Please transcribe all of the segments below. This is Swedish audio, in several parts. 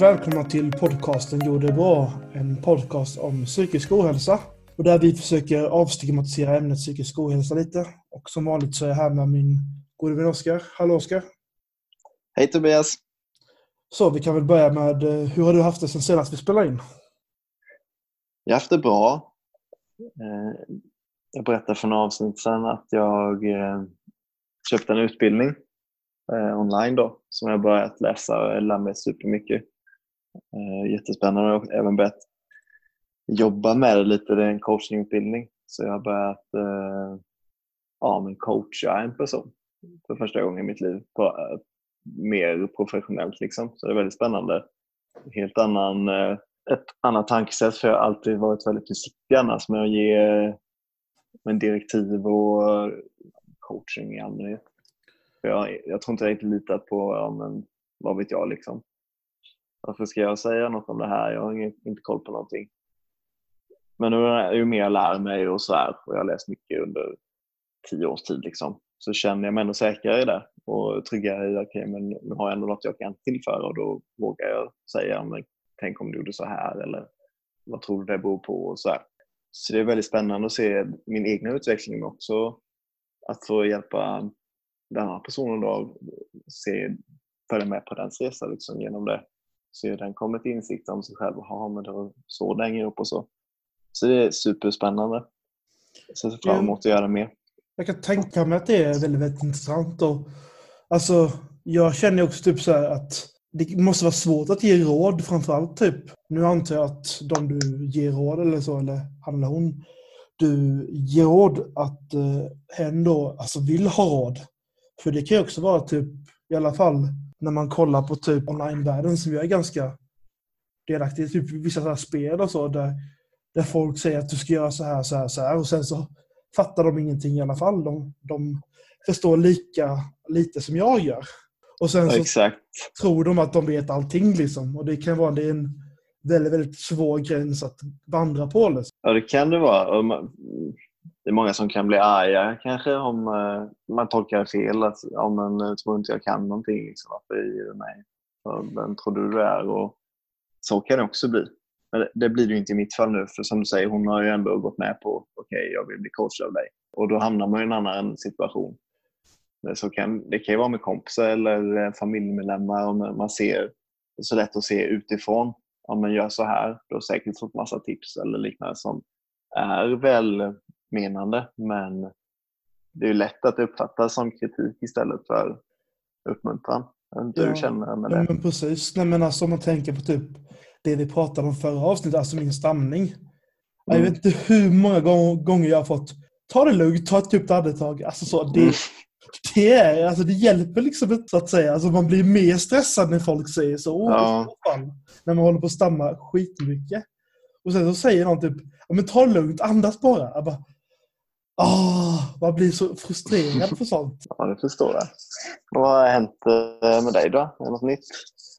välkomna till podcasten Jo det är bra. En podcast om psykisk ohälsa. Och där vi försöker avstigmatisera ämnet psykisk ohälsa lite. Och som vanligt så är jag här med min gode vän Oskar. Hallå Oskar! Hej Tobias! Så vi kan väl börja med, eh, hur har du haft det sen senast vi spelade in? Jag har haft det bra. Eh, jag berättade för några avsnitt sedan att jag eh, köpte en utbildning online då som jag börjat läsa och lär mig supermycket. Eh, jättespännande och även börjat jobba med det lite. Det är en coachingutbildning så jag har börjat eh, ja, men coacha en person för första gången i mitt liv på, eh, mer professionellt. Liksom. Så det är väldigt spännande. Helt annan, eh, ett annat tankesätt för jag har alltid varit väldigt försiktig annars med att ge med direktiv och coaching i allmänhet. Jag, jag tror inte jag riktigt litar på, ja, men, vad vet jag liksom. Varför ska jag säga något om det här? Jag har ingen, inte koll på någonting. Men nu, ju mer jag lär mig och så här, och jag har läst mycket under tio års tid liksom, så känner jag mig ändå säkrare i det och tryggare i att okay, men nu har jag ändå något jag kan tillföra och då vågar jag säga men, tänk om du gjorde så här eller vad tror du det beror på och så här. Så det är väldigt spännande att se min egna utveckling men också att få hjälpa den här personen då se, följa med på dens resa liksom, genom det. Den kommer till insikt om sig själv. Ja, men det var så det hänger upp och så. Så det är superspännande. Så jag ser fram emot att göra mer. Jag kan tänka mig att det är väldigt, väldigt intressant. Och, alltså, jag känner också typ så att det måste vara svårt att ge råd framförallt. Typ. Nu antar jag att de du ger råd eller så, eller han eller hon, du ger råd att eh, hen då alltså vill ha råd. För det kan ju också vara typ, i alla fall när man kollar på typ online-världen som jag är ganska delaktig i, typ vissa så spel och så, där, där folk säger att du ska göra så här, så här, så här och sen så fattar de ingenting i alla fall. De, de förstår lika lite som jag gör. Och sen så Exakt. tror de att de vet allting liksom. Och det kan vara det är en väldigt, väldigt svår gräns att vandra på. Liksom. Ja, det kan det vara. Det är många som kan bli arga kanske om eh, man tolkar fel. Att, ja, men, eh, tror inte jag kan någonting. Liksom. Varför ger du mig? Vem tror du du är? Och så kan det också bli. Men det blir det ju inte i mitt fall nu, för som du säger, hon har ju ändå gått med på okej, okay, jag vill bli coach av dig. Och då hamnar man i en annan situation. Men Så kan, det kan ju vara med kompisar eller eh, familjemedlemmar om man ser, det är så lätt att se utifrån. Om man gör så här, du har säkert fått massa tips eller liknande som är väl välmenande men det är lätt att uppfatta som kritik istället för uppmuntran. Du ja, känner med det? Ja, men precis. Nej, men alltså, om man tänker på typ det vi pratade om förra avsnittet, alltså min stamning. Mm. Jag vet inte hur många gånger jag har fått ta det lugnt, ta ett djupt andetag. Alltså så, det, mm. det, är, alltså det hjälper liksom inte så att säga. Alltså man blir mer stressad när folk säger så. Ja. Fall, när man håller på att stamma skitmycket. Och sen så säger någon typ, men ta det lugnt, andas bara. Jag bara Åh, man blir så frustrerad för sånt. Ja, det förstår jag. Vad har hänt eh, med dig då? Är det något nytt?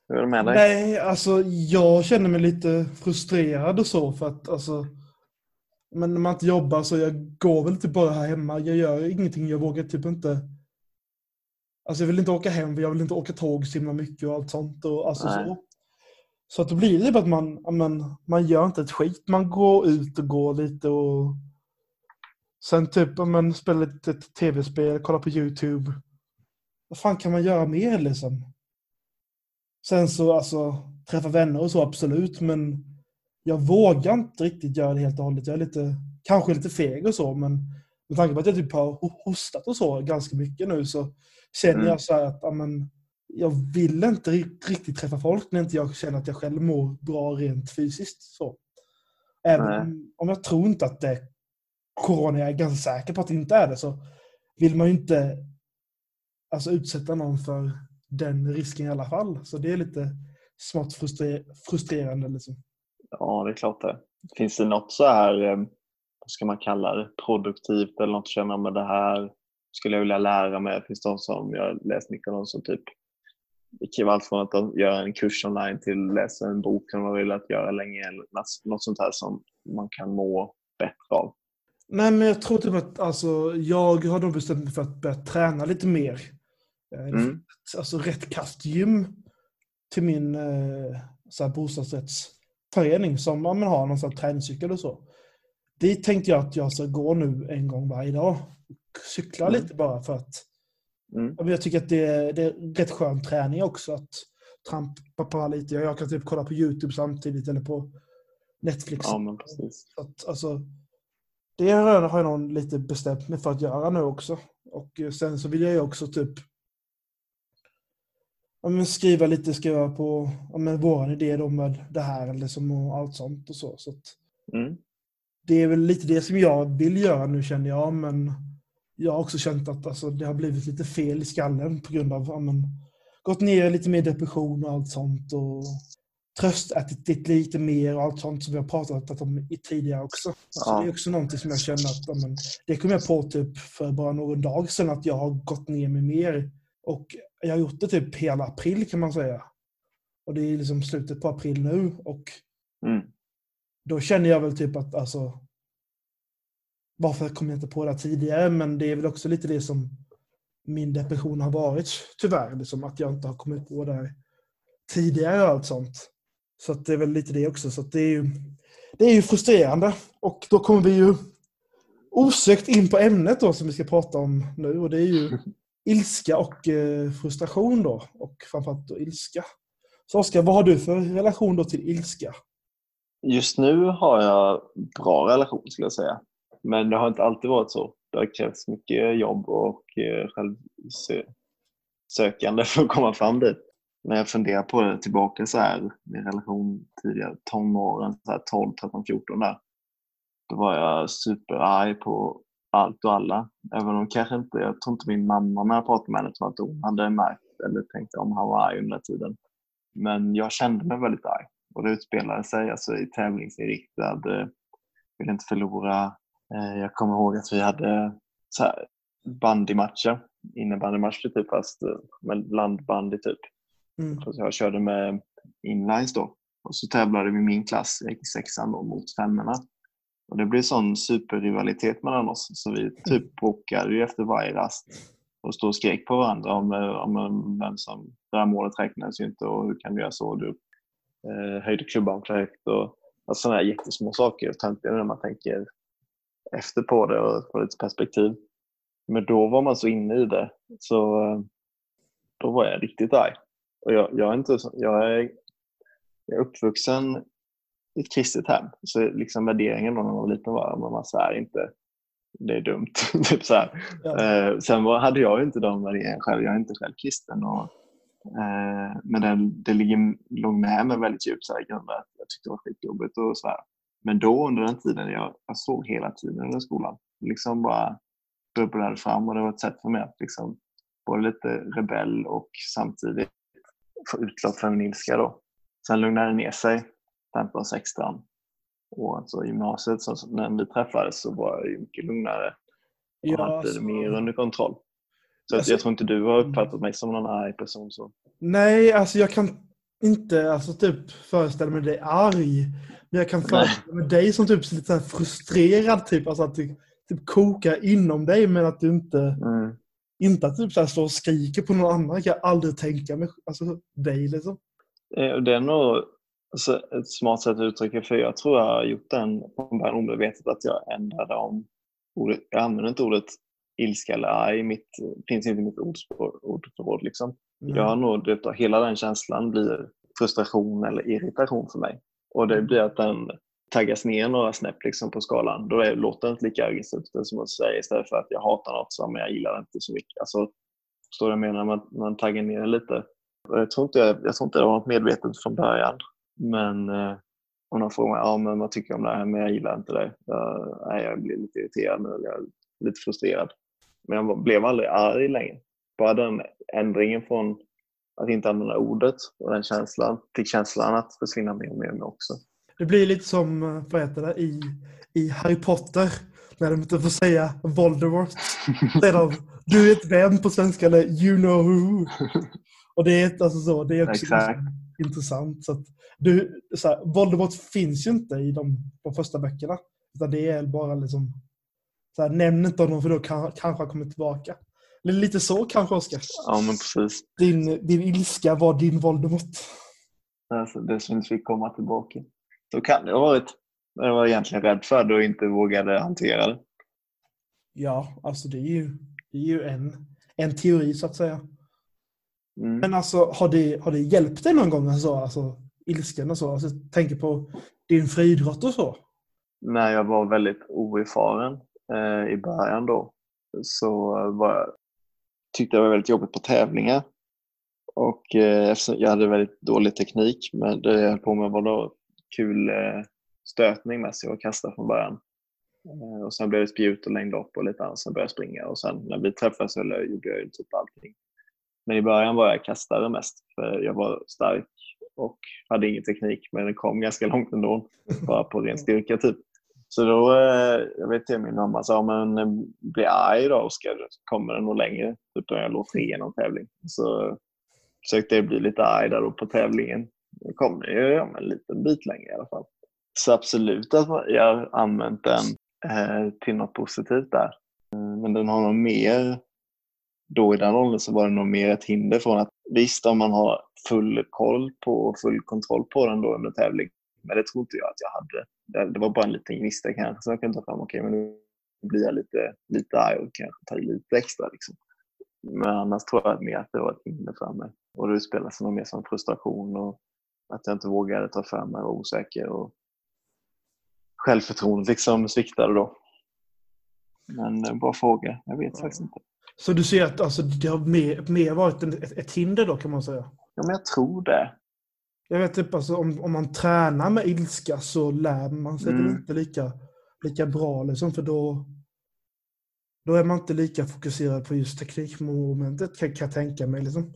Hur är det med dig? Nej, alltså jag känner mig lite frustrerad och så för att alltså men när man inte jobbar så jag går väl typ bara här hemma. Jag gör ingenting. Jag vågar typ inte Alltså jag vill inte åka hem för jag vill inte åka tåg så himla mycket och allt sånt. Och, alltså så. så att då blir det typ att man, man, man gör inte ett skit. Man går ut och går lite och sen typ man spelar lite tv-spel, kollar på YouTube. Vad fan kan man göra mer liksom? Sen så alltså, träffa vänner och så absolut, men jag vågar inte riktigt göra det helt och hållet. Jag är lite, kanske lite feg och så, men med tanke på att jag typ har hostat och så ganska mycket nu så känner mm. jag så att amen, jag vill inte riktigt träffa folk när inte jag känner att jag själv mår bra rent fysiskt. Så. Även Nej. om jag tror inte att det corona, jag är ganska säker på att det inte är det, så vill man ju inte alltså, utsätta någon för den risken i alla fall. Så det är lite smått frustrer frustrerande. Liksom. Ja, det är klart det. Finns det något så här, eh, vad ska man kalla det, produktivt eller något känner med det här skulle jag vilja lära mig? Finns det som, jag har läst mycket om som typ det kan vara allt från att göra en kurs online till att läsa en bok som man vill att göra länge eller något sånt här som man kan må bättre av. Nej, men jag tror typ att alltså, jag har nog bestämt mig för att börja träna lite mer. Eh, mm. Alltså rätt kastgym till min, eh, så här bostadsrättsförening som man har någon sån här träningscykel och så. Dit tänkte jag att jag ska gå nu en gång varje dag. Cykla Mm. lite bara för att Mm. Jag tycker att det är, det är rätt skön träning också att trampa på lite. Jag kan typ kolla på YouTube samtidigt eller på Netflix. Ja, men precis. Att, alltså, det har jag- nog lite bestämt mig för att göra nu också. Och eh, sen så vill jag ju också typ ja, skriva lite, skriva på ja, men våran idé då med det här eller som och allt sånt och så. så att, Mm. det är väl lite det som jag vill göra nu känner jag, men jag har också känt att alltså, det har blivit lite fel i skallen på grund av ja, men, gått ner lite mer depression och allt sånt och tröstätit lite mer och allt sånt som vi har pratat om tidigare också. Så Ja. det är också någonting som jag känner att ja, men, det kom jag på typ för bara någon dag sedan att jag har gått ner mig mer. Och jag har gjort det typ hela april kan man säga. Och det är liksom slutet på april nu och Mm. då känner jag väl typ att alltså varför kom jag inte på det tidigare? Men det är väl också lite det som min depression har varit tyvärr. Liksom, att jag inte har kommit på det här tidigare och allt sånt. Så att det är väl lite det också. Så att det, är ju, det är ju frustrerande. Och då kommer vi ju osökt in på ämnet då som vi ska prata om nu. Och det är ju ilska och eh, frustration då. Och framförallt då ilska. Så Oskar, vad har du för relation då till ilska? Just nu har jag bra relation skulle jag säga. Men det har inte alltid varit så. Det har krävts mycket jobb och eh, självsökande för att komma fram dit. När jag funderar på det tillbaka så här, min relation tidigare, tonåren, så här 12, 13, 14 där. Då var jag superarg på allt och alla. Även om kanske inte, jag tror inte min mamma när jag pratade med henne tror att hon hade märkt eller tänkt om han var arg under den tiden. Men jag kände mig väldigt arg. Och det utspelade sig alltså i tävlingsinriktad, eh, ville inte förlora. Eh, jag kommer ihåg att vi hade så här bandymatcher, innebandymatcher typ fast eh, med landbandy typ. Mm. Så jag körde med inlines då. Och så tävlade vi i min klass, jag gick sexan då, mot femmorna. Och det blev sån superrivalitet mellan oss så vi typ bråkade ju efter varje rast och stod och skrek på varandra om, eh, om vem som, det här målet räknades ju inte och hur kan du göra så? Du eh, höjde klubban för högt och alltså, sådana här jättesmå saker. Töntiga när man tänker efter på det och får lite perspektiv. Men då var man så inne i det så eh, då var jag riktigt arg. Och jag, jag, är, inte, jag, är, jag är uppvuxen i ett kristet hem. Så liksom värderingen då när man var liten var att man så här inte, det är dumt. typ så. Ja. Eh, sen var, hade jag inte de värderingarna själv. Jag är inte själv kristen. Och, eh, men det, det ligger, låg med mig väldigt djupt så här, att Jag tyckte det var skitjobbigt och så här. Men då under den tiden, jag, jag såg hela tiden under skolan. Liksom bara bubblade fram och det var ett sätt för mig att liksom vara lite rebell och samtidigt få utlopp för min ilska då. Sen lugnade det ner sig 15, 16 och alltså gymnasiet så, när vi träffades så var jag mycket lugnare och Ja, hade det mer under kontroll. Så Alltså- jag tror inte du har uppfattat mig som någon arg person. Så. Nej, alltså jag kan inte alltså, typ föreställa mig dig arg. Men jag kan föreställa mig dig som typ lite så frustrerad. Typ, alltså att det typ kokar inom dig men att du inte, Mm. Inte att typ så här står och skriker på någon annan. Jag kan aldrig tänka mig alltså, dig liksom. Eh, Det är nog alltså, ett smart sätt att uttrycka för jag tror jag har gjort den från början omedvetet att jag ändrade om ordet. Jag använder inte ordet ilska eller arg. Mitt, finns inte i mitt ordförråd. Liksom. Mm. Jag har nog, det, hela den känslan blir frustration eller irritation för mig. Och det blir att den taggas ner några snäpp liksom på skalan. Då är, låter det inte lika aggressivt som att säga istället för att jag hatar något som jag gillar inte så mycket. Alltså, förstår du vad jag menar? Man, man taggar ner det lite. Jag tror, inte, jag tror inte det var något medvetet från början. Men eh, om någon frågar mig ja, men vad tycker jag om det här, men jag gillar inte det. Jag, nej, jag blir lite irriterad nu, jag är lite frustrerad. Men jag blev aldrig arg längre. Bara den ändringen från att inte använda ordet och den känslan fick känslan att försvinna mer och mer också. Det blir lite som, vad heter det, i, i Harry Potter. När de inte får säga Voldemort. Säger de, du vet vem på svenska eller you know who. Och det är alltså så, det är också Exakt. intressant. Så du, så här, Voldemort finns ju inte i de, de första böckerna. Utan det är bara liksom, så här, nämn inte honom för då kan, kanske han kommer tillbaka. Lite så kanske Oskar. Ja, men precis. Din, din ilska var din Voldemort. Alltså, det som inte fick komma tillbaka. Så kan det ha varit. Men jag var egentligen rädd för det och inte vågade hantera det. Ja, alltså det är ju, det är ju en, en teori så att säga. Mm. Men alltså har det, har det hjälpt dig någon gång? Alltså, alltså ilskan och så? Alltså, jag tänker på din friidrott och så. När jag var väldigt oerfaren eh, i början då så jag, tyckte jag var väldigt jobbigt på tävlingar. Och eh, eftersom jag hade väldigt dålig teknik, men det jag höll på med var då kul eh, stötning mest. sig var kasta från början. Eh, och sen blev det spjut och längdlopp och lite annat. Sen började jag springa och sen när vi träffades så gjorde jag ju typ allting. Men i början var jag kastare mest, för jag var stark och hade ingen teknik, men den kom ganska långt ändå, bara på ren styrka typ. Så då, eh, jag vet inte, min mamma sa, men bli arg då Oskar, så kommer den nog längre. Typ om jag låg tre i någon tävling. Så försökte jag bli lite arg där då på tävlingen. Det kommer ju om en liten bit längre i alla fall. Så absolut att jag har använt den eh, till något positivt där. Eh, men den har nog mer, då i den åldern så var det nog mer ett hinder från att visst om man har full koll på och full kontroll på den då under tävling. Men det tror inte jag att jag hade. Det, var bara en liten gnista kanske som jag kunde ta fram. Okej, men nu blir jag lite, lite arg och kanske tar i lite extra. Liksom. Men annars tror jag mer att det var ett hinder för mig. Och det utspelar sig nog mer som frustration och att jag inte vågade ta för mig var osäker. Och självförtroendet liksom sviktade då. Men eh, bra fråga. Jag vet Ja. faktiskt inte. Så du ser att alltså, det har mer, mer varit en, ett, ett hinder då kan man säga? Ja, men jag tror det. Jag vet typ alltså, om, om man tränar med ilska så lär man sig Mm. inte lika, lika bra liksom, för då, då är man inte lika fokuserad på just teknikmomentet kan, kan jag tänka mig. Liksom.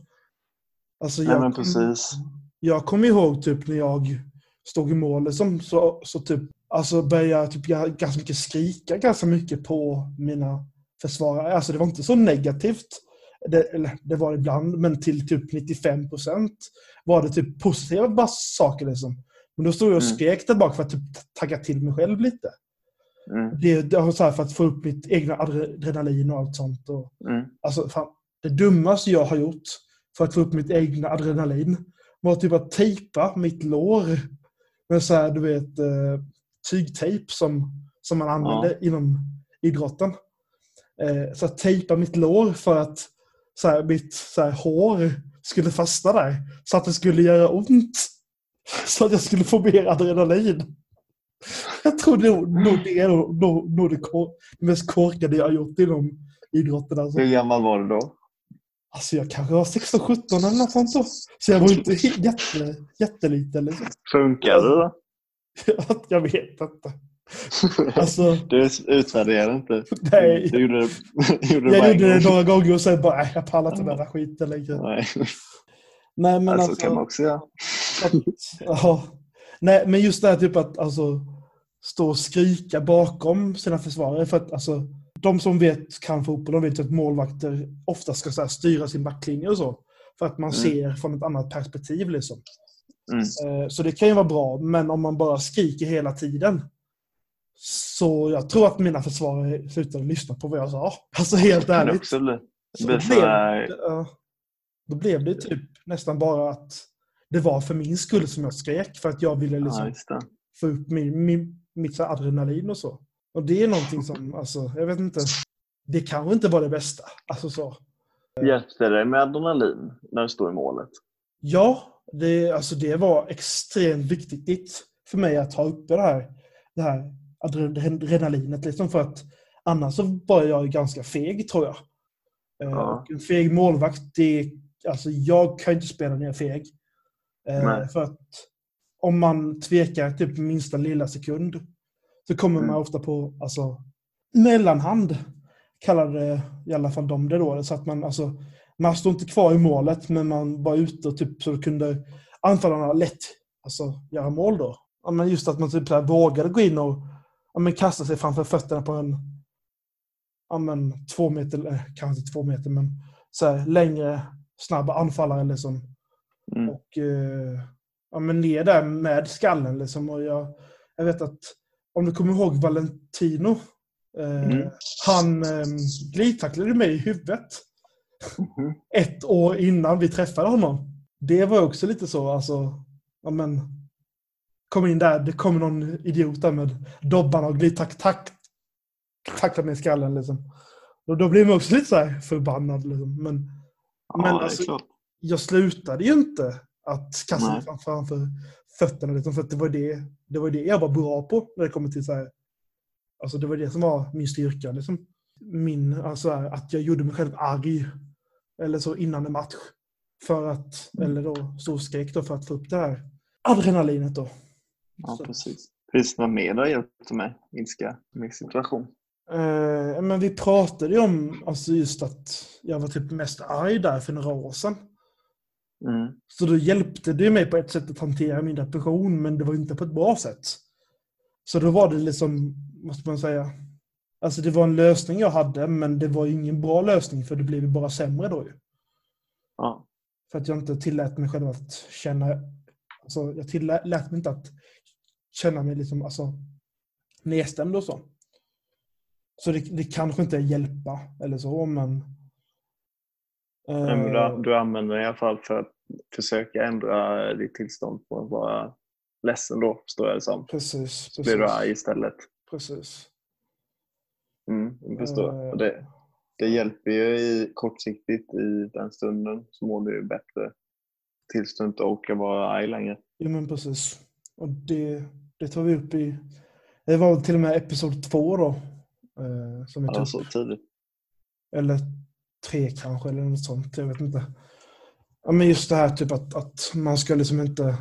Alltså, Nej, jag, men kom- precis. Jag kommer ihåg typ när jag stod i mål liksom, så, så typ, alltså började jag typ ga- ganska mycket skrika ganska mycket på mina försvarare. Alltså det var inte så negativt. Det, eller, det var det ibland, men till typ 95 procent var det typ positiva bara saker. Liksom. Men då stod jag och Mm. skrek där bak för att typ tagga till mig själv lite. Mm, Det, det så här för att få upp mitt egna adrenalin och allt sånt. Och, mm. Alltså, fan, det dummaste jag har gjort för att få upp mitt egna adrenalin var typ att tejpa mitt lår med så här, du vet, eh, tygtejp som, som man använder inom idrotten. Eh, så att tejpa mitt lår för att så här, mitt så här, hår skulle fastna där. Så att det skulle göra ont. Så att jag skulle få mer adrenalin. Jag tror nog, nog det är nog, nog, nog det, kor- det mest korkade jag har gjort inom idrotten. Alltså. Hur gammal var du då? Alltså jag kanske var 16-17 eller något sånt. Så, så jag var inte jätte, jätteliten. Liksom. Funkade det då? jag vet inte. Alltså, Du utvärderade inte? nej. Du gjorde det, gjorde det Jag gjorde det några gånger och sen bara, "Nej, jag pallar inte med den här skiten längre. Nej, Nej, men alltså, alltså, kan man också göra. ja. Nej, men just det här typ att alltså, stå och skrika bakom sina försvarare. För att alltså, de som vet kan fotboll, de vet att målvakter ofta ska så här, styra sin backlinje och så. För att man Mm. ser från ett annat perspektiv liksom. Mm. Eh, Så det kan ju vara bra, men om man bara skriker hela tiden. Så jag tror att mina försvarare slutade lyssna på vad jag sa. Alltså helt ärligt. också bli. Så då, blev, ja, då blev det typ nästan bara att det var för min skull som jag skrek. För att jag ville Ja, liksom det. få upp min, min, mitt adrenalin och så. Och det är någonting som, alltså, jag vet inte. Det kanske inte var det bästa. Alltså så. Hjälpte det med adrenalin när du stod i målet? Ja, det, alltså det var extremt viktigt för mig att ha uppe det här, det här adrenalinet. Liksom för att annars så var jag ganska feg, tror jag. Eh, Ja. En feg målvakt, det, alltså jag kan inte spela när jag är feg. Eh, Nej. För att om man tvekar typ minsta lilla sekund så kommer man Mm. ofta på alltså, mellanhand, kallade i alla fall de det då. Så att man, alltså, man stod inte kvar i målet, men man var ute och typ, så kunde anfallarna lätt alltså, göra mål då. Men just att man typ vågade gå in och men kasta sig framför fötterna på en men, två meter, eller kanske inte två meter, men så här, längre, snabb anfallare. Liksom. Mm. Och eh, ja, men ner där med skallen. Liksom. Och jag, jag vet att om du kommer ihåg Valentino. Eh, Mm. Han eh, glidtacklade mig i huvudet Mhm. ett år innan vi träffade honom. Det var också lite så, alltså, ja men, kom in där, det kommer någon idiot där med dobbarna och glidtack, tack, mig i skallen liksom. Och då blir man också lite så här förbannad liksom. Men, Ja, men alltså, jag slutade ju inte att kasta Nej. framför fötterna liksom, för att det var det, det var det jag var bra på när det kommer till så här. Alltså det var det som var min styrka liksom. Min, alltså att jag gjorde mig själv arg. Eller så innan en match. För att, eller då storskrek då för att få upp det här adrenalinet då. Ja, Så. precis. Finns det något mer du har hjälpt med minska min situation? Eh, men vi pratade ju om alltså just att jag var typ mest arg där för några år sedan. Mm. Så då hjälpte det mig på ett sätt att hantera min depression, men det var inte på ett bra sätt. Så då var det liksom, måste man säga, alltså det var en lösning jag hade, men det var ingen bra lösning för det blev bara sämre då ju. Ja. För att jag inte tillät mig själv att känna, alltså jag tillät mig inte att känna mig liksom, alltså nedstämd och så. Så det, det kanske inte hjälpa eller så, men... Men eh, du, du använder det i alla fall för att försöka ändra ditt tillstånd på att vara ledsen då, förstår jag det som. Precis, Så blir du arg istället. Precis. Mm, jag förstår. Och det, det hjälper ju i, kortsiktigt i den stunden så mår du ju bättre tills du inte orkar vara arg längre. Ja, men precis. Och det, det tar vi upp i... Det var till och med episod två då. Eh, som vi Ja, tog. så tidigt. Eller tre kanske, eller något sånt. Jag vet inte. Ja, men just det här typ att, att man ska liksom inte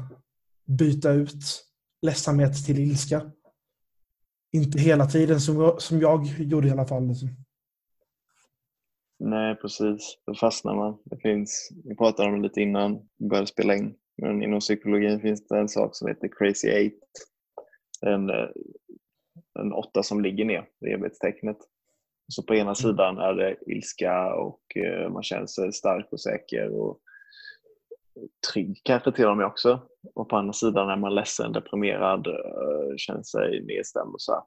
byta ut ledsamhet till ilska. Inte hela tiden, som jag, som jag gjorde i alla fall. Liksom. Nej, precis. Då fastnar man. Det finns, vi pratade om det lite innan vi började spela in. Men inom psykologin finns det en sak som heter crazy eight. En, eh, en åtta som ligger ner, det evighetstecknet. Så på ena sidan är det ilska och eh, man känner sig stark och säker och trygg kanske till och med också. Och på andra sidan är man ledsen, deprimerad, eh, känner sig nedstämd och så här.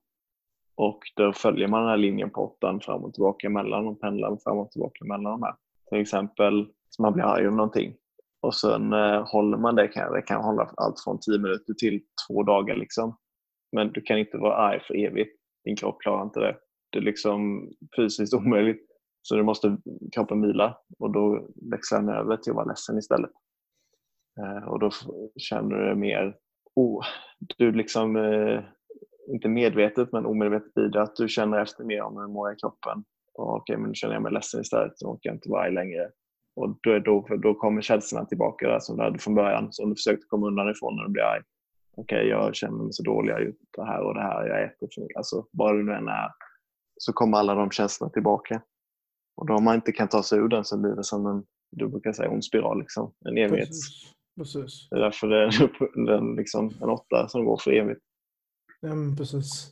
Och då följer man den här linjen på åttan fram och tillbaka emellan och pendlar fram och tillbaka emellan de här. Till exempel, så man blir arg om någonting. Och sen eh, håller man det, kan, det kan hålla allt från 10 minuter till två dagar. Liksom. Men du kan inte vara arg för evigt. Din kropp klarar inte det. Det är liksom fysiskt omöjligt. Så du måste kroppen vila och då växlar den över till att vara ledsen istället. Eh, och då känner du det mer, oh, du liksom, eh, inte medvetet men omedvetet blir det att du känner efter mer om hur du mår i kroppen. Och, Okej, men nu känner jag mig ledsen istället, så orkar jag inte vara arg längre. Och då, är då, då kommer känslorna tillbaka där som du hade från början, som du försökte komma undan ifrån när du blir arg. Okej, jag känner mig så dålig, jag har gjort det här och det här, jag äter för mycket. Alltså, vad det nu än är, så kommer alla de känslorna tillbaka. Och då om man inte kan ta sig ur den så blir det som en, du brukar säga, ond spiral, liksom. en evighets... Precis. Precis. Det är därför det är den, liksom, en åtta som går för evigt. Ja, precis.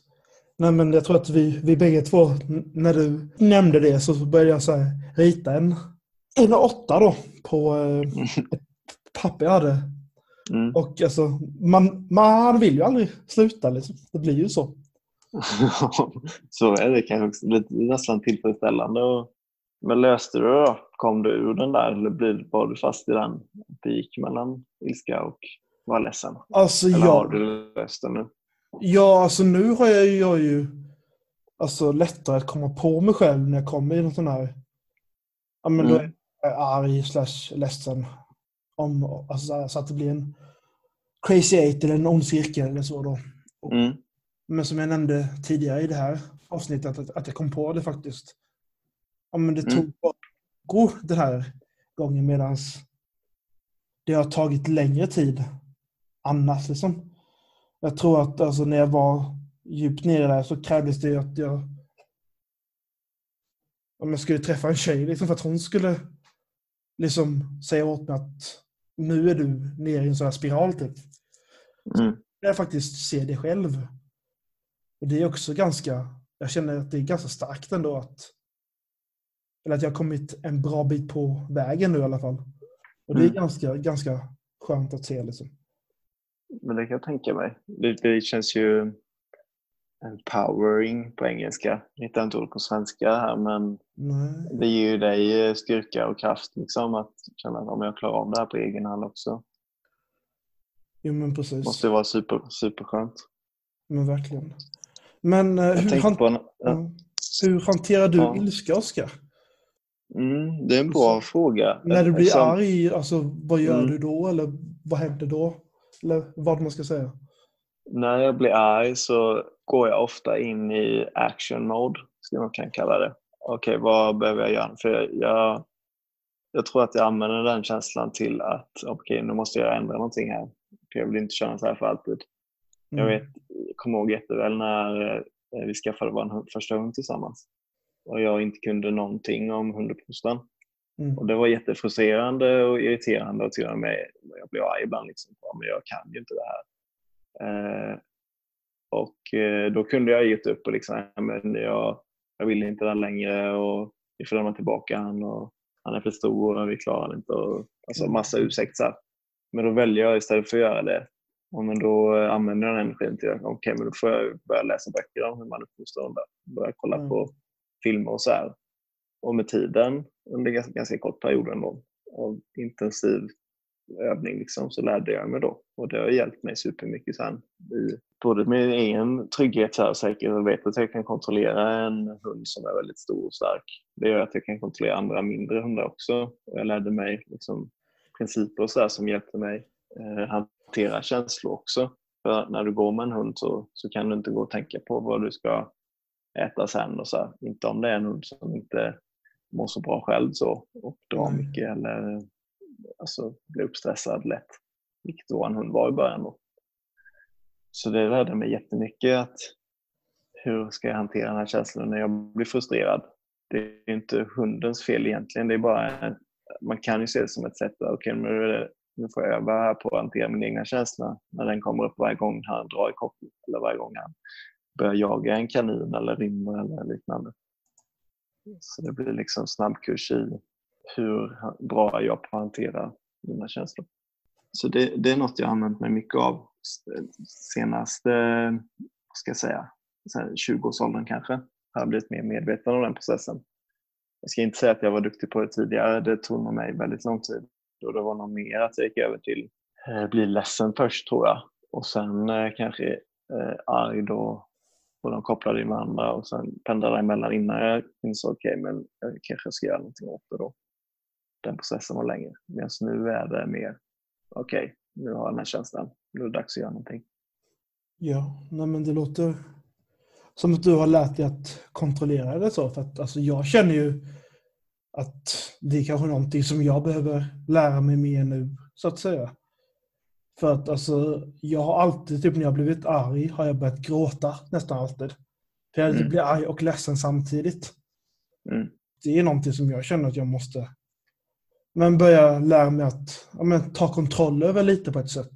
Nej, men jag tror att vi, vi bägge två, när du nämnde det så började jag så här, rita en, en åtta då på eh, ett papper jag hade. Mm. Och alltså, man, man vill ju aldrig sluta liksom. Det blir ju så. så är det kanske också lite, nästan tillfredsställande. Och, men löste du det då? Kom du ur den där eller blev, var du fast i den? Att Det gick mellan ilska och var ledsen? Alltså Eller har jag, du löst det nu? ja, alltså nu har jag, jag ju alltså, lättare att komma på mig själv när jag kommer i någon sån här, ja men då är Mm. jag arg slash ledsen. Om, alltså, så att det blir en crazy eight eller en ond cirkel eller så då. Mm. Men som jag nämnde tidigare i det här avsnittet, att, att jag kom på det faktiskt. Ja, men det Mm. tog bara gå den här gången medan det har tagit längre tid annars. Liksom. Jag tror att alltså, när jag var djupt nere där så krävdes det att jag om jag skulle träffa en tjej liksom, för att hon skulle liksom säga åt mig att nu är du nere i en sån här spiral typ Mm. jag faktiskt ser det själv. Och det är också ganska, jag känner att det är ganska starkt ändå att, eller att jag har kommit en bra bit på vägen nu i alla fall. Och det är Mm. ganska, ganska skönt att se liksom. Men det kan jag tänka mig. Det, det känns ju empowering på engelska. Hittar inte ord på svenska här men Nej. det ger ju dig styrka och kraft liksom att känna att om jag klarar av det här på egen hand också. Jo, men precis. måste vara super, superskönt. Men verkligen. Men eh, hur, han, en, ja. hur hanterar du Ja. ilska, Oskar? mm, det är en bra fråga. När du blir Eftersom- arg, alltså, vad gör Mm. du då? Eller vad händer då? Eller vad man ska säga. När jag blir arg så går jag ofta in i action mode, skulle man kan kalla det. Okej, vad behöver jag göra? För jag, jag, jag tror att jag använder den känslan till att okej, nu måste jag ändra någonting här. För jag vill inte köra så här för alltid. Jag Mm. vet, jag kommer ihåg jätteväl när eh, vi skaffade vår första hund tillsammans. Och jag inte kunde någonting om hunduppfostran. Mm. Och det var jättefrustrerande och irriterande och till och med jag blev arg ibland. Liksom, ja, men jag kan ju inte det här. Eh, och eh, då kunde jag gett upp och liksom, men jag, jag vill inte det här längre och vi får lämna tillbaka han och han är för stor och vi klarar det inte. Och, alltså Mm. massa ursäkter. Men då väljer jag istället för att göra det. Och men då eh, använder jag den energin till att okej, men då får jag börja läsa böcker om hur man uppfostrar hundar. Börja kolla Mm. på filmer och så här. Och med tiden, under ganska, ganska kort period ändå, av intensiv övning liksom, så lärde jag mig då. Och det har hjälpt mig supermycket sen. I både min egen trygghet så här, och säkerhet. Jag vet att jag kan kontrollera en hund som är väldigt stor och stark. Det gör att jag kan kontrollera andra mindre hundar också. Jag lärde mig liksom, principer och så här, som hjälpte mig eh, hantera känslor också. För när du går med en hund så, så kan du inte gå och tänka på vad du ska äta sen. Och så här. Inte om det är en hund som inte mår så bra själv så, och drar Nej. mycket eller alltså, blir uppstressad lätt. Vilket vår hund var i början. Då. Så det lärde mig jättemycket att hur ska jag hantera den här känslan när jag blir frustrerad. Det är inte hundens fel egentligen. Det är bara, man kan ju se det som ett sätt att okay, nu, är det, nu får jag öva här på att hantera min egna känsla när den kommer upp varje gång han drar i koppel eller varje gång han börjar jaga en kanin eller rymmer eller liknande. Så det blir liksom snabbkurs i hur bra är jag på att hantera mina känslor. Så det, det är något jag har använt mig mycket av senaste, vad ska jag säga, så här 20-årsåldern kanske. Har jag blivit mer medveten om den processen. Jag ska inte säga att jag var duktig på det tidigare. Det tog nog mig väldigt lång tid. Och det var nog mer att jag gick över till eh, bli ledsen först tror jag. Och sen eh, kanske eh, arg då och de kopplade in varandra och sen pendlade emellan innan jag insåg okej, okay, men jag kanske ska göra någonting åt det då. Den processen var längre. Medan nu är det mer okej, okay, nu har jag den här känslan. Nu är det dags att göra någonting. Ja, nej men det låter som att du har lärt dig att kontrollera det så. För att alltså, jag känner ju att det är kanske någonting som jag behöver lära mig mer nu, så att säga. För att alltså, jag har alltid, typ när jag blivit arg, har jag börjat gråta nästan alltid. För jag Mm. blir arg och ledsen samtidigt. Mm. Det är någonting som jag känner att jag måste men börja lära mig att ja, men, ta kontroll över lite på ett sätt.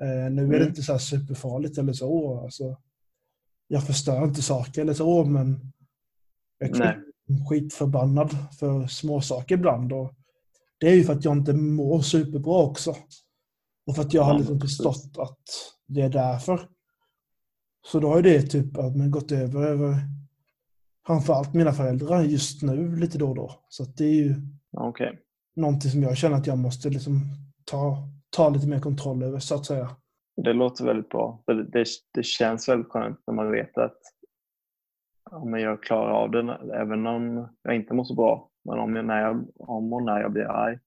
Eh, nu är det Mm. inte så superfarligt eller så. Alltså, jag förstör inte saker eller så, men jag Nej. Skitförbannad för små saker ibland. Och det är ju för att jag inte mår superbra också. Och för att jag har liksom förstått att det är därför. Så då har det typ att man gått över över framförallt mina föräldrar just nu lite då och då. Så det är ju Okej. någonting som jag känner att jag måste liksom ta, ta lite mer kontroll över så att säga. Det låter väldigt bra. Det, det, det känns väldigt skönt när man vet att men jag klarar av det även om jag inte mår så bra. Men om, jag, när jag, om och när jag blir arg,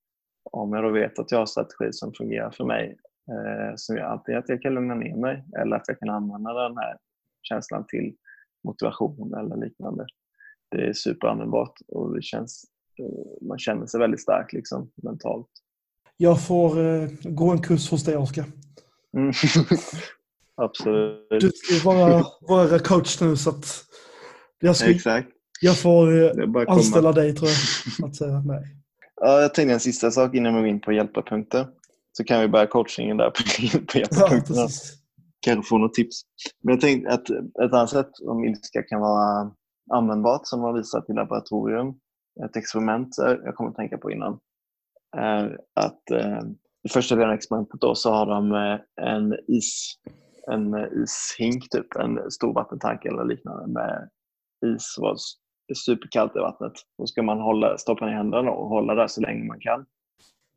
om jag då vet att jag har strategi som fungerar för mig, eh, som jag antingen att jag kan lugna ner mig eller att jag kan använda den här känslan till motivation eller liknande. Det är superanvändbart och det känns, eh, man känner sig väldigt stark liksom, mentalt. Jag får eh, gå en kurs hos dig, Oskar. Mm. Absolut. Du ska vara, vara coach nu så att jag, ska, Exakt. jag får eh, komma. anställa dig tror jag. Att säga. Nej. Ja, jag tänkte en sista sak innan vi går in på hjälparpunkter. Så kan vi börja coachningen där på, på Ja, hjälparpunkterna. precis. Kanske få något tips. Men jag tänkte att ett annat sätt om ilska kan vara användbart som har visat i laboratorium, ett experiment eh, jag kommer att tänka på innan, är att eh, i första delen av experimentet då så har de en, is, en ishink, typ, en stor vattentank eller liknande med is var superkallt i vattnet. Då ska man hålla, stoppa ner händerna och hålla där så länge man kan.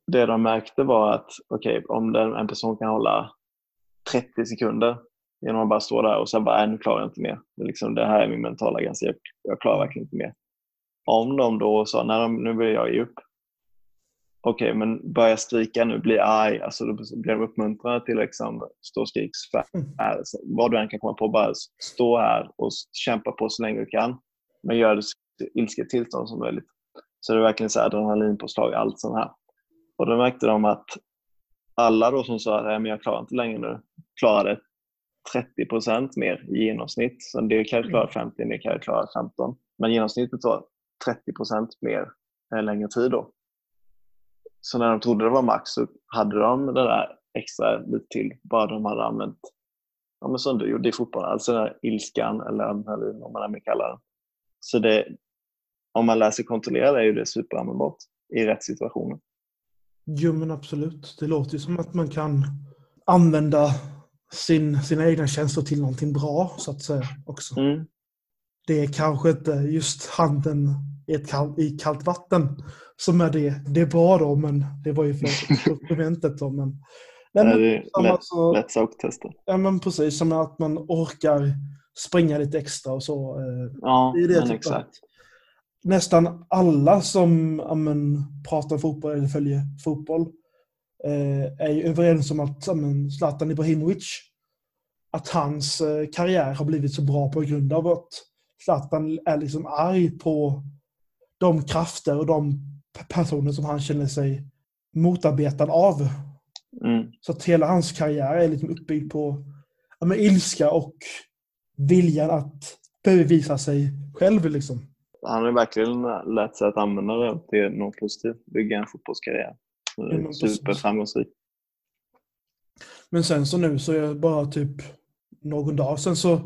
det de märkte var att okay, om en person kan hålla 30 sekunder genom att bara stå där och säga bara, nu klarar jag inte mer. Det, liksom, det här är min mentala gräns, jag, jag klarar verkligen inte mer. Om de då sa, nej nu vill jag ge upp. Okej, okay, men börja skrika nu, bli arg. Alltså, då blir de uppmuntrade till att liksom, stå och skrika. Mm. Vad du än kan komma på, bara stå här och kämpa på så länge du kan. Men gör det ilsket tillstånd som möjligt. Så det är verkligen så adrenalinpåslag, allt sånt här. Och då märkte de att alla då som sa att jag klarar inte längre nu, klarade 30 procent mer i genomsnitt. Så en del kan klara 50, en del kan klara 15. Men genomsnittet var 30 procent mer en längre tid då. Så när de trodde det var max så hade de det där extra lite till, bara de hade använt ja, men som du gjorde i fotbollen, alltså den där ilskan eller adrenalin, vad man vill kalla det. Så det, om man lär sig kontrollera det är ju det superanvändbart i rätt situationer. Jo men absolut. Det låter ju som att man kan använda sin, sina egna känslor till någonting bra så att säga också. Mm. Det är kanske inte just handen i, ett kall, i kallt vatten som är det. Det är bra då men det var ju för supplementet då. Men, nej, men, det är lätt, alltså, lätt testa. Ja men precis, som att man orkar springa lite extra och så. Eh, ja, det är det men typ exakt. Nästan alla som amen, pratar fotboll eller följer fotboll eh, är överens om att amen, Zlatan Ibrahimovic, att hans eh, karriär har blivit så bra på grund av att Zlatan är liksom arg på de krafter och de personer som han känner sig motarbetad av. Mm. Så att hela hans karriär är liksom uppbyggd på ja, men, ilska och viljan att bevisa sig själv. Liksom. Han har verkligen lärt sig att använda det till något positivt. Bygga en fotbollskarriär. Ja, Superframgångsrik. Men sen så nu så är jag bara typ någon dag sen så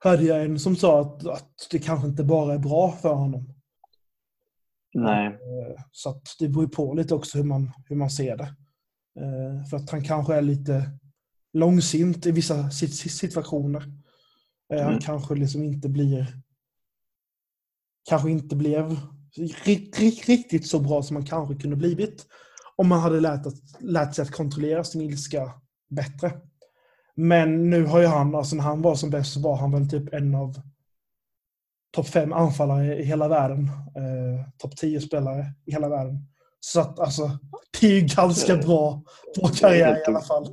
hörde jag en som sa att, att det kanske inte bara är bra för honom. Nej. Eh, så att det beror på lite också hur man, hur man ser det. Eh, för att han kanske är lite långsint i vissa situationer. Eh, han mm. kanske liksom inte blir kanske inte blev riktigt så bra som man kanske kunde blivit om man hade lärt, att, lärt sig att kontrollera sin ilska bättre. Men nu har ju han, alltså när han var som bäst så var han väl typ en av topp fem anfallare i hela världen. Eh, topp tio spelare i hela världen. Så att alltså, det är ju ganska bra, bra karriär i alla fall.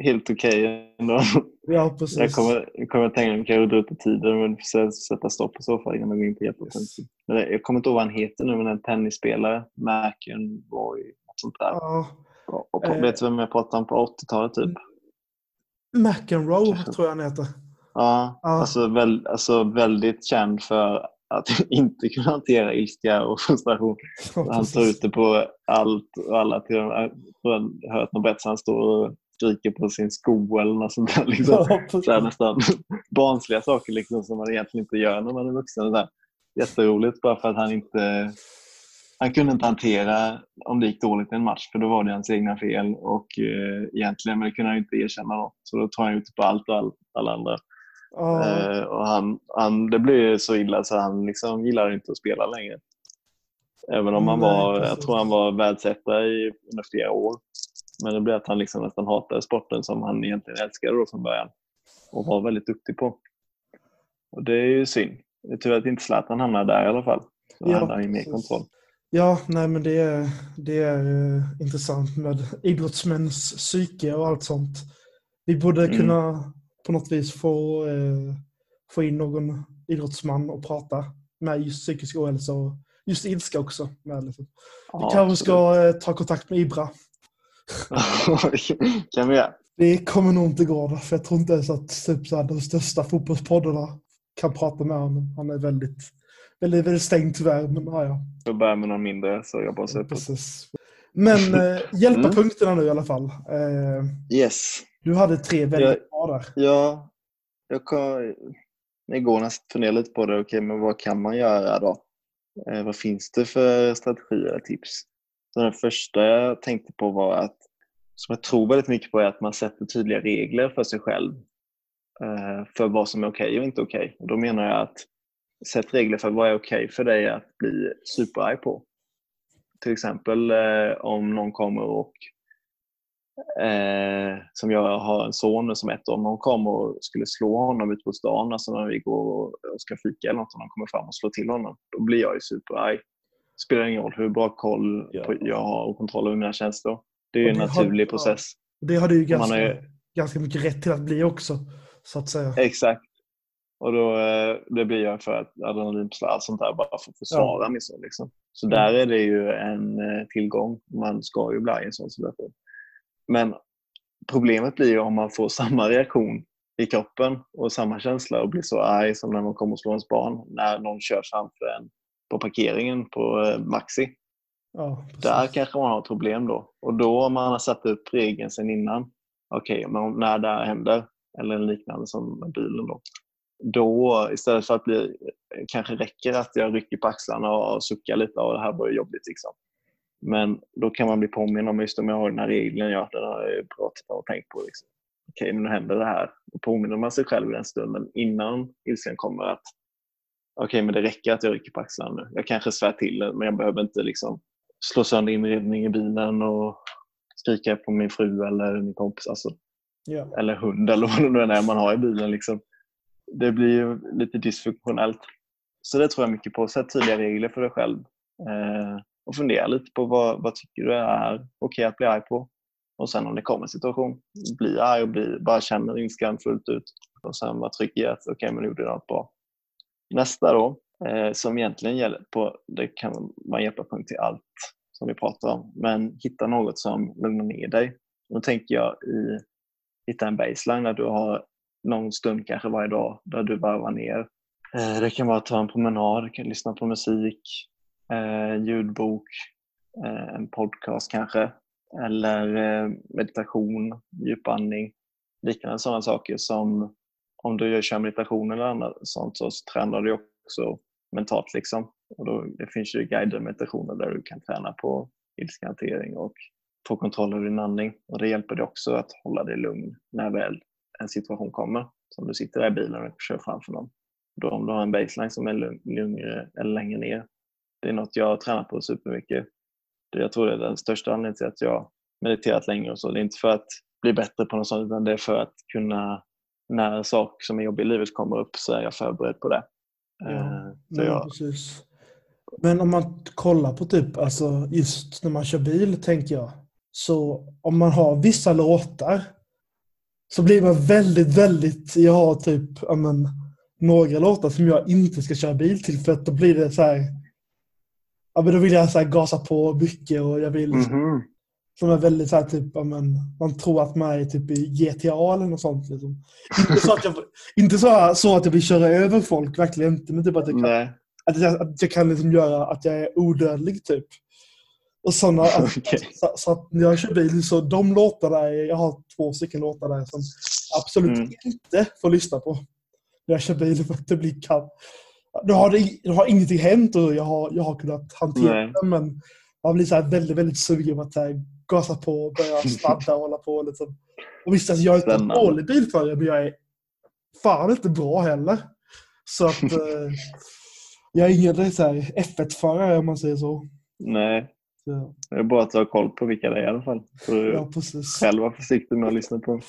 Helt okej okay ändå. Ja, precis. Jag kommer, jag kommer tänka mig att dra ut på tiden men sätta stopp i så fall innan man går in på yes. Jag kommer inte ihåg vad han heter nu, men en tennisspelare. Något sånt där. Ja. Och på, äh, vet du vem jag pratar om på 80-talet typ? McEnroe tror jag han heter. Ja, ja. Alltså, väl, alltså väldigt känd för att inte kunna hantera ilska och frustration. Ja, han tar ut det på allt och alla. Till, har hört någon berättelse, han står och skriker på sin sko eller något sånt där. Liksom. Ja, så nästan barnsliga saker liksom, som man egentligen inte gör när man är vuxen. Där. Jätteroligt bara för att han inte han kunde inte hantera om det gick dåligt i en match för då var det hans egna fel och eh, egentligen, men det kunde han inte erkänna då. Så då tar han ut på allt och all, alla andra. Oh. Eh, och han, han, det blev så illa så han liksom gillade inte att spela längre. Även om han var, Nej, jag tror han var världsetta i under flera år. Men det blev att han liksom nästan hatade sporten som han egentligen älskade då från början. Och var väldigt duktig på. Och det är ju synd. Det är tur att inte Zlatan hamnade där i alla fall. Så ja, hade han ju mer kontroll. Ja, nej men det är, det är uh, intressant med idrottsmäns psyke och allt sånt. Vi borde mm. kunna på något vis få, uh, få in någon idrottsman och prata med just psykisk ohälsa och just ilska också. Med, liksom. Vi ja, kanske ska uh, ta kontakt med Ibra. kan vi göra. Det kommer nog inte gå, för jag tror inte ens att typ, så här, de största fotbollspoddarna kan prata med honom. Han är väldigt, väldigt, väldigt stängd tyvärr. Men, ja, ja. Jag börjar med någon mindre så jag bara på. Precis. Men eh, hjälpa mm. punkterna nu i alla fall. Eh, yes. Du hade tre väldigt bra där. Ja, jag kan, igår nästan funderade lite på det. Okej, men vad kan man göra då? Eh, vad finns det för strategier och tips? Så den första jag tänkte på var att, som jag tror väldigt mycket på, är att man sätter tydliga regler för sig själv. Eh, för vad som är okej okay och inte okej. Okay. Då menar jag att sätt regler för vad är okej okay för dig att bli superarg på. till exempel eh, om någon kommer och eh, som jag har en son som ett år, om någon kommer och skulle slå honom ute på stan, alltså när vi går och, ska fika eller något, och någon kommer fram och slår till honom, då blir jag ju superarg. spelar ingen roll hur bra koll Ja. jag har och kontroll över mina känslor. Det är ju en har- naturlig ja. process. Det har du ju Man ganska, är- ganska mycket rätt till att bli också. Så att säga. Exakt. Och då, eh, det blir jag för att adrenalinpåslag och sånt där bara för att försvara min son. Liksom. Så Mm. där är det ju en eh, tillgång. Man ska ju bli i en sån situation. Men problemet blir om man får samma reaktion i kroppen och samma känsla och blir så arg som när man kommer och slår ens barn när någon kör framför en på parkeringen på eh, Maxi. Ja. Där kanske man har ett problem då. Och då om man har satt upp regeln sen innan. Okej, men om- när det här händer, eller liknande som med bilen då. Då istället för att bli, kanske räcker att jag rycker på axlarna och suckar lite och det här var ju jobbigt. Liksom. Men då kan man bli påminn om just om jag har den här regeln, ja, den har jag pratat och tänkt på. Liksom. Okej, nu händer det här. Då påminner man sig själv i den stunden innan ilskan kommer att okej, men det räcker att jag rycker på axlarna nu. Jag kanske svär till men jag behöver inte liksom slå sönder inredning i bilen och skrika på min fru eller min kompis. Alltså, Ja. eller hund eller vad det nu är man har i bilen. Liksom. Det blir ju lite dysfunktionellt. Så det tror jag mycket på. Sätt tydliga regler för dig själv. Eh, och fundera lite på vad, vad tycker du är okej att bli arg på. Och sen om det kommer en situation, bli arg och bli, bara känner ilskan fullt ut. Och sen vara trygg i att okej, men nu gjorde jag något bra. Nästa då, eh, som egentligen gäller på, det kan vara en hjälparpunkt till allt som vi pratar om. Men hitta något som lugnar ner dig. Då tänker jag i hitta en baseline där du har någon stund kanske varje dag där du varvar ner. Eh, Det kan vara att ta en promenad, du kan lyssna på musik, eh, ljudbok, eh, en podcast kanske. Eller eh, meditation, djupandning. Liknande sådana saker som om du gör kör meditation eller annat sånt så tränar du också mentalt. Liksom. Och då, det finns ju guidade meditationer där du kan träna på ilskehantering och få kontroll över din andning. Och det hjälper dig också att hålla dig lugn när väl en situation kommer. Som du sitter där i bilen och kör framför någon. Då om du har en baseline som är lugnare eller längre ner. Det är något jag har tränat på supermycket. Jag tror det är den största anledningen till att jag mediterat länge och så. Det är inte för att bli bättre på något sånt utan det är för att kunna när en sak som är jobbig i livet kommer upp så är jag förberedd på det. Ja, Eh, Så jag, precis. Men om man kollar på typ, alltså just när man kör bil, tänker jag. Så om man har vissa låtar så blir man väldigt, väldigt... Jag har typ, ja men, några låtar som jag inte ska köra bil till för att då blir det så här... Ja men då vill jag så här gasa på mycket och jag vill... Mhm. Som är väldigt så här typ, ja men, man tror att man är typ i GTA eller något sånt liksom. Inte så att jag, inte så, så att jag vill köra över folk, verkligen inte. Men typ att jag kan Nej. att jag, att jag kan liksom göra att jag är odödlig typ. Och såna, att, Okej. så, så att när jag kör bil så de låtarna, är, jag har två stycken låtar där som absolut Mm. inte får lyssna på. När jag kör bil för att det blir kallt. Nu har, det, nu har ingenting hänt och jag har, jag har kunnat hantera Nej. det men man blir så här väldigt, väldigt sugen på att så här, gasa på och börja sladda och hålla på. Liksom. Och visst, alltså, jag är inte dålig bilförare men jag är fan inte bra heller. Så att eh, jag är ingen så här F1-förare om man säger så. Nej. så Det är bra att du har koll på vilka det är i alla fall. För du ja, precis. själv vara försiktig med att lyssna på.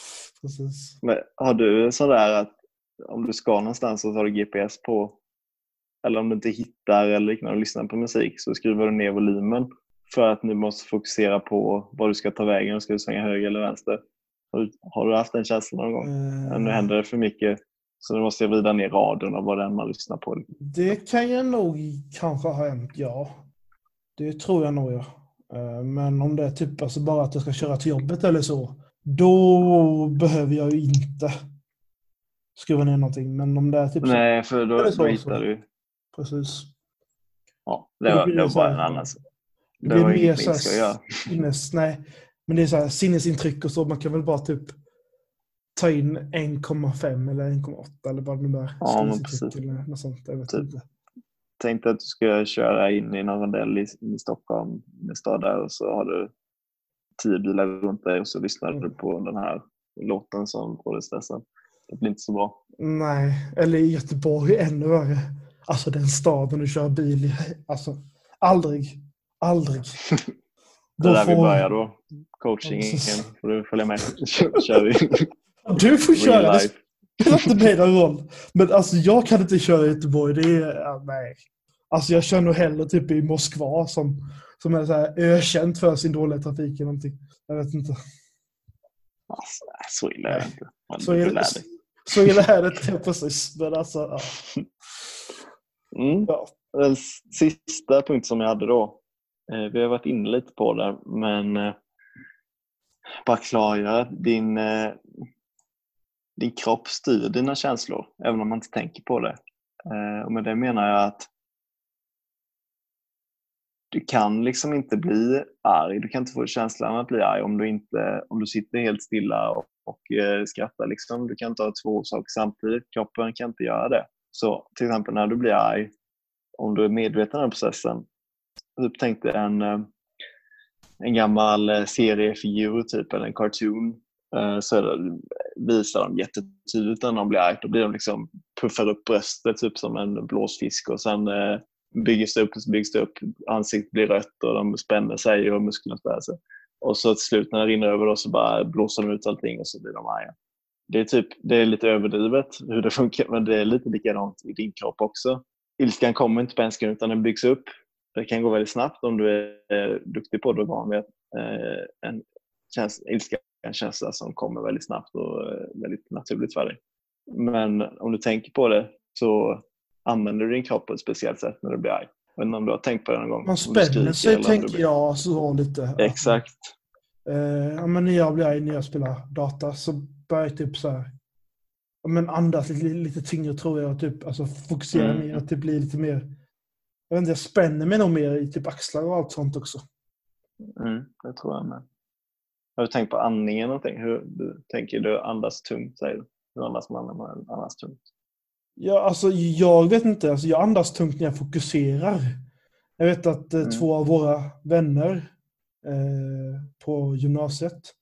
precis. Men har du sådär att om du ska någonstans så tar du GPS på eller om du inte hittar eller liknande och lyssnar på musik så skruvar du ner volymen för att nu måste fokusera på var du ska ta vägen. Ska du svänga höger eller vänster? Har du, du haft den känslan någon gång? Ja, Nu händer det för mycket så nu måste jag vrida ner raden av vad det är man lyssnar på. Det kan jag nog kanske ha hänt, ja. Det tror jag nog, ja. Eh, Men om det är typ alltså bara att jag ska köra till jobbet eller så, då behöver jag ju inte skruva ner någonting. Men om det är typ så, Nej, för då, så, då så. hittar du. Precis. Ja, det var, det det var bara en annan. Det Det blir var mer så här sinnes, nej. Men det är så här sinnesintryck och så. Man kan väl bara typ ta in 1,5 eller 1,8 eller vad det nu är. Ja, men precis. eller något sånt. Jag vet Typ. inte. tänkte att du ska köra in i någon rondell i, i Stockholm, i stad där och så har du tio bilar runt dig och så lyssnar Mm. du på den här låten som får dig stressad. Det blir inte så bra. Nej, eller i Göteborg ännu värre. Alltså den staden du kör bil i. Alltså, aldrig. Aldrig. Det är där vi börjar då. Coachingen får du följa med. kör vi. Du får köra. Det spelar inte mig någon roll. Men alltså jag kan inte köra i Göteborg. Det är, nej. Alltså jag kör nog hellre typ i Moskva som, som är så här ökänt för sin dåliga trafik eller någonting. Jag vet inte. Alltså, så illa är det inte. Så får dig. så är det inte precis. Men alltså, ja. Mm. ja. Den sista punkt som jag hade då. Eh, vi har varit inne lite på det, men eh, bara klargöra att din, eh, din kropp styr dina känslor, även om man inte tänker på det. Och med det menar jag att du kan liksom inte bli arg. Du kan inte få känslan att bli arg om du, inte, om du sitter helt stilla och, och skrattar. Liksom. Du kan inte ha två saker samtidigt. Kroppen kan inte göra det. Så till exempel när du blir arg, om du är medveten om processen, typ tänk dig en, eh, en gammal eh, seriefigur typ, eller en cartoon, eh, så det, visar de jättetydligt när de blir arg. Då blir de liksom, puffar upp bröstet typ som en blåsfisk och sen byggs det upp och så byggs det upp. Ansiktet blir rött och de spänner sig och musklerna spänner sig. Och så till slut när det rinner över då så bara blåser de ut allting och så blir de arga. Det är, typ, det är lite överdrivet hur det funkar men det är lite likadant i din kropp också. Ilskan kommer inte på en sekund utan den byggs upp. Det kan gå väldigt snabbt om du är eh, duktig på det och van vid en käns- ilska en känsla som kommer väldigt snabbt och eh, väldigt naturligt för dig. Men om du tänker på det så använder du din kropp på ett speciellt sätt när du blir arg. Jag vet inte om du har tänkt på det någon gång? Man spänner sig, tänker blir- jag, så lite. Exakt. Eh, men när jag blir arg när jag spelar data så börjar jag typ så här, men andas lite, lite tyngre tror jag. Typ, alltså fokusera Mm. mer, att det blir lite mer... Jag vet inte, jag spänner mig nog mer i typ axlar och allt sånt också. Mm, det tror jag med. Har du tänkt på andningen någonting? Hur du, tänker du andas tungt? Säger du? Hur andas man när man andas tungt? Ja, alltså, jag vet inte. Alltså, jag andas tungt när jag fokuserar. Jag vet att eh, Mm. två av våra vänner eh, på gymnasiet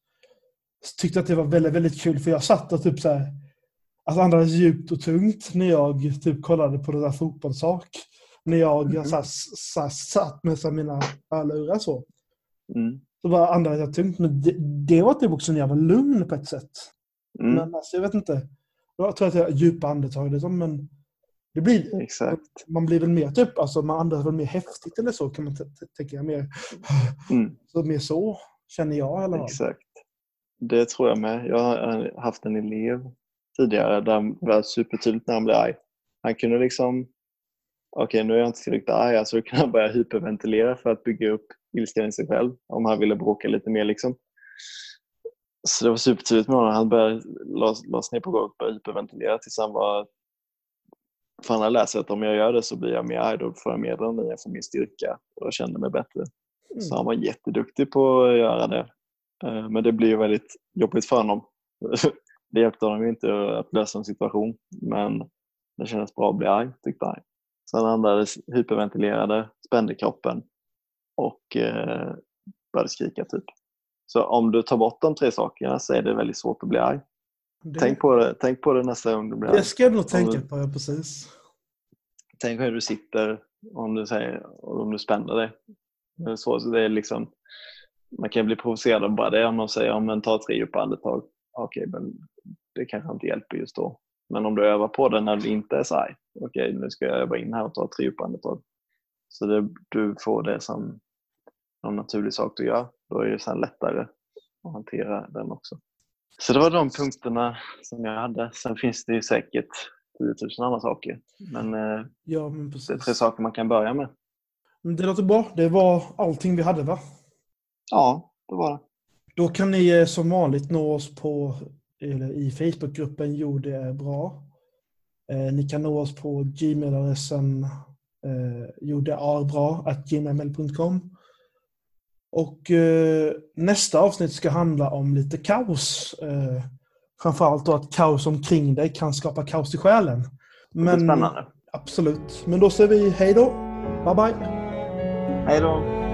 tyckte att det var väldigt, väldigt kul för jag satt och typ så här, alltså andades djupt och tungt när jag typ kollade på det där fotbollssak. När jag Mhm. så här, så här, satt med så mina hörlurar så. Mm. Så bara andades jag tungt. Men det, det var typ också när jag var lugn på ett sätt. Mm, Men alltså, jag vet inte. Jag tror att jag djupa andetag liksom, men det blir exakt. man blir väl mer typ, alltså man andas väl mer häftigt eller så kan man tänka mer. Mm, Så mer så känner jag i alla fall. exakt. Det tror jag med. Jag har haft en elev tidigare där det var supertydligt när han blev arg. Han kunde liksom, okej nu är jag inte tillräckligt arg, alltså då kan han börja hyperventilera för att bygga upp ilskan i sig själv om han ville bråka lite mer. Liksom. Så det var supertydligt med honom. Han började lades, lades ner på golvet och började hyperventilera tills han var... För han har lärt sig att om jag gör det så blir jag mer arg, då får jag mer adrenalin, jag får mer styrka och jag känner mig bättre. Så han var jätteduktig på att göra det. Eh, Men det blir ju väldigt jobbigt för honom. Det hjälpte honom inte att lösa en situation, men det kändes bra att bli arg, tyckte han. Sen andades, hyperventilerade, spände kroppen och eh, började skrika typ. Så om du tar bort de tre sakerna så är det väldigt svårt att bli arg. det, Tänk på det, tänk på det nästa gång du blir det arg. ska jag nog tänka du- på, ja, precis. Tänk hur du sitter om du, säger, om du spänner dig. Det är så, så det är liksom, man kan bli provocerad av bara det om man säger om ta tre djupa andetag. Okej, men det kanske inte hjälper just då. Men om du övar på det när du inte är så arg. Okej, nu ska jag öva in här och ta tre djupa andetag. Så det, du får det som en naturlig sak du gör. Då är det sen lättare att hantera den också. Så det var de punkterna som jag hade. Sen finns det ju säkert 10 000 andra saker. Men eh, Ja, men det är tre saker man kan börja med. Men det låter bra. Det var allting vi hade, va? Ja, det var det. Då kan ni eh, som vanligt nå oss på, eller i Facebookgruppen Jo det är bra. Eh, ni kan nå oss på gmailadressen eh, jo det är bra at gmail.com. Och eh, nästa avsnitt ska handla om lite kaos. Eh, framförallt då att kaos omkring dig kan skapa kaos i själen. Men, spännande. absolut. Men då säger vi hej då. Bye bye. Hej då!